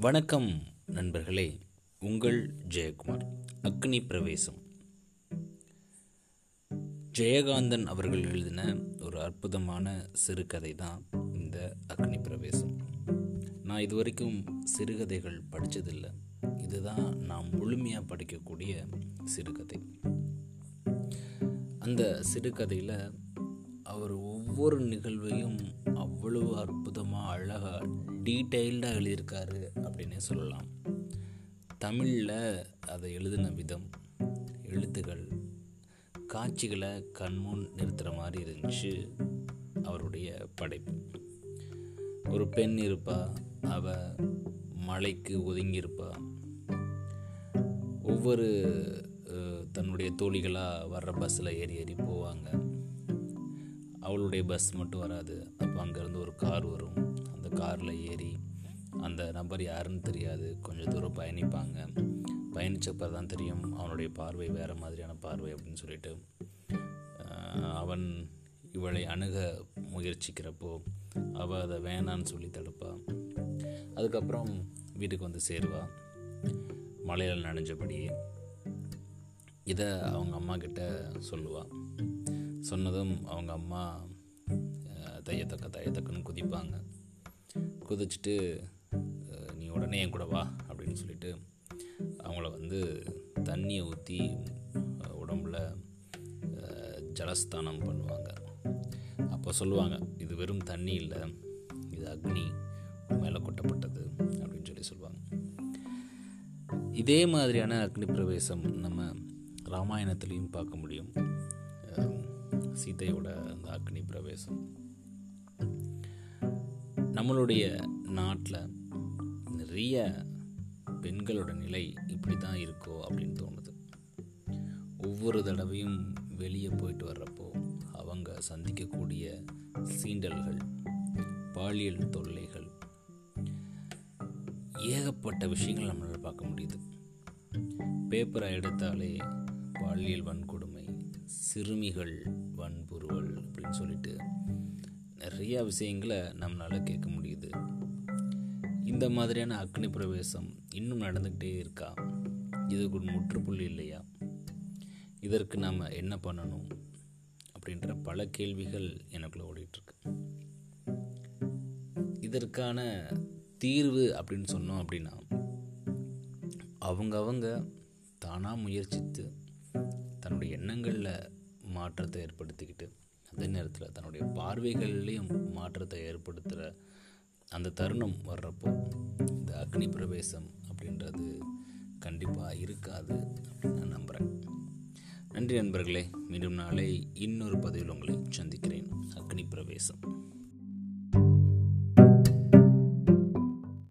வணக்கம் நண்பர்களே உங்கள் ஜெயக்குமார் அக்னி பிரவேசம். ஜெயகாந்தன் அவர்கள் எழுதின ஒரு அற்புதமான சிறுகதை தான் இந்த அக்னி பிரவேசம். நான் இது வரைக்கும் சிறுகதைகள் படித்ததில்லை இதுதான் நான் முழுமையாக படிக்கக்கூடிய சிறுகதை. அந்த சிறுகதையில் அவர் ஒவ்வொரு நிகழ்வையும் அவ்வளவு அற்புதமாக அழகாக டீட்டெயில்டாக எழுதியிருக்காரு அப்படின்னே சொல்லலாம். தமிழில் அதை எழுதின விதம் எழுத்துகள் காட்சிகளை கண்முன் நிறுத்துகிற மாதிரி இருந்துச்சு அவருடைய படைப்பு. ஒரு பெண் இருப்பா அவ மலைக்கு ஒதுங்கியிருப்பா. ஒவ்வொரு தன்னுடைய தோழிகளாக வர்ற பஸ்ஸில் ஏறி ஏறி போவாங்க. அவளுடைய பஸ் மட்டும் வராது. அங்கேருந்து ஒரு கார் வரும். அந்த காரில் ஏறி அந்த நபர் யாருன்னு தெரியாது. கொஞ்சம் தூரம் பயணிப்பாங்க. பயணித்தப்போ தான் தெரியும் அவனுடைய பார்வை வேறு மாதிரியான பார்வை அப்படின்னு சொல்லிட்டு. அவன் இவளை அணுக முயற்சிக்கிறப்போ அவள் அதை வேணான்னு சொல்லி தடுப்பாள் அதுக்கப்புறம் வீட்டுக்கு வந்து சேருவா. மலையில் நனைஞ்சபடியே இதை அவங்க அம்மா கிட்ட சொல்லுவாள் சொன்னதும் அவங்க அம்மா தையத்தக்க தையத்தக்கன்னு குதிப்பாங்க. குதிச்சுட்டு நீ உடனே என் கூட வா அப்படின்னு சொல்லிட்டு அவங்கள வந்து தண்ணியை ஊற்றி உடம்புல ஜலஸ்தானம் பண்ணுவாங்க. அப்போ சொல்லுவாங்க இது வெறும் தண்ணி இல்லை இது அக்னி மேலே கொட்டப்பட்டது அப்படின்னு சொல்லி சொல்லுவாங்க. இதே மாதிரியான அக்னி பிரவேசம் நம்ம ராமாயணத்துலேயும் பார்க்க முடியும். சீதையோட அந்த அக்னி பிரவேசம். நம்மளுடைய நாட்டில் நிறைய பெண்களோட நிலை இப்படி தான் இருக்கோ அப்படின்னு தோணுது. ஒவ்வொரு தடவையும் வெளியே போயிட்டு வர்றப்போ அவங்க சந்திக்கக்கூடிய சீண்டல்கள் பாலியல் தொல்லைகள் ஏகப்பட்ட விஷயங்கள் நம்மளால் பார்க்க முடியுது. பேப்பரை எடுத்தாலே பாலியல் வன்கொடுமை சிறுமிகள் வன்புருவல் அப்படின்னு சொல்லிட்டு நிறைய விஷயங்களை நம்மளால் கேட்க முடியுது. இந்த மாதிரியான அக்னி பிரவேசம் இன்னும் நடந்துக்கிட்டே இருக்கா? இதுக்கு ஒரு முற்றுப்புள்ளி இல்லையா? இதற்கு நாம் என்ன பண்ணணும்? அப்படின்ற பல கேள்விகள் எனக்குள்ள ஓடிட்டுருக்கு. இதற்கான தீர்வு அப்படின்னு சொன்னோம் அப்படின்னா அவங்கவங்க தானாக முயற்சித்து தன்னுடைய எண்ணங்களில் மாற்றத்தை ஏற்படுத்திக்கிட்டு அதே நேரத்தில் தன்னுடைய பார்வைகள்லேயும் மாற்றத்தை ஏற்படுத்துகிற அந்த தருணம் வர்றப்போ இந்த அக்னி பிரவேசம் அப்படின்றது கண்டிப்பாக இருக்காது அப்படின்னு நான் நம்புகிறேன் நன்றி நண்பர்களே மீண்டும் நாளை இன்னொரு பதிவில் உங்களை சந்திக்கிறேன். அக்னி பிரவேசம்.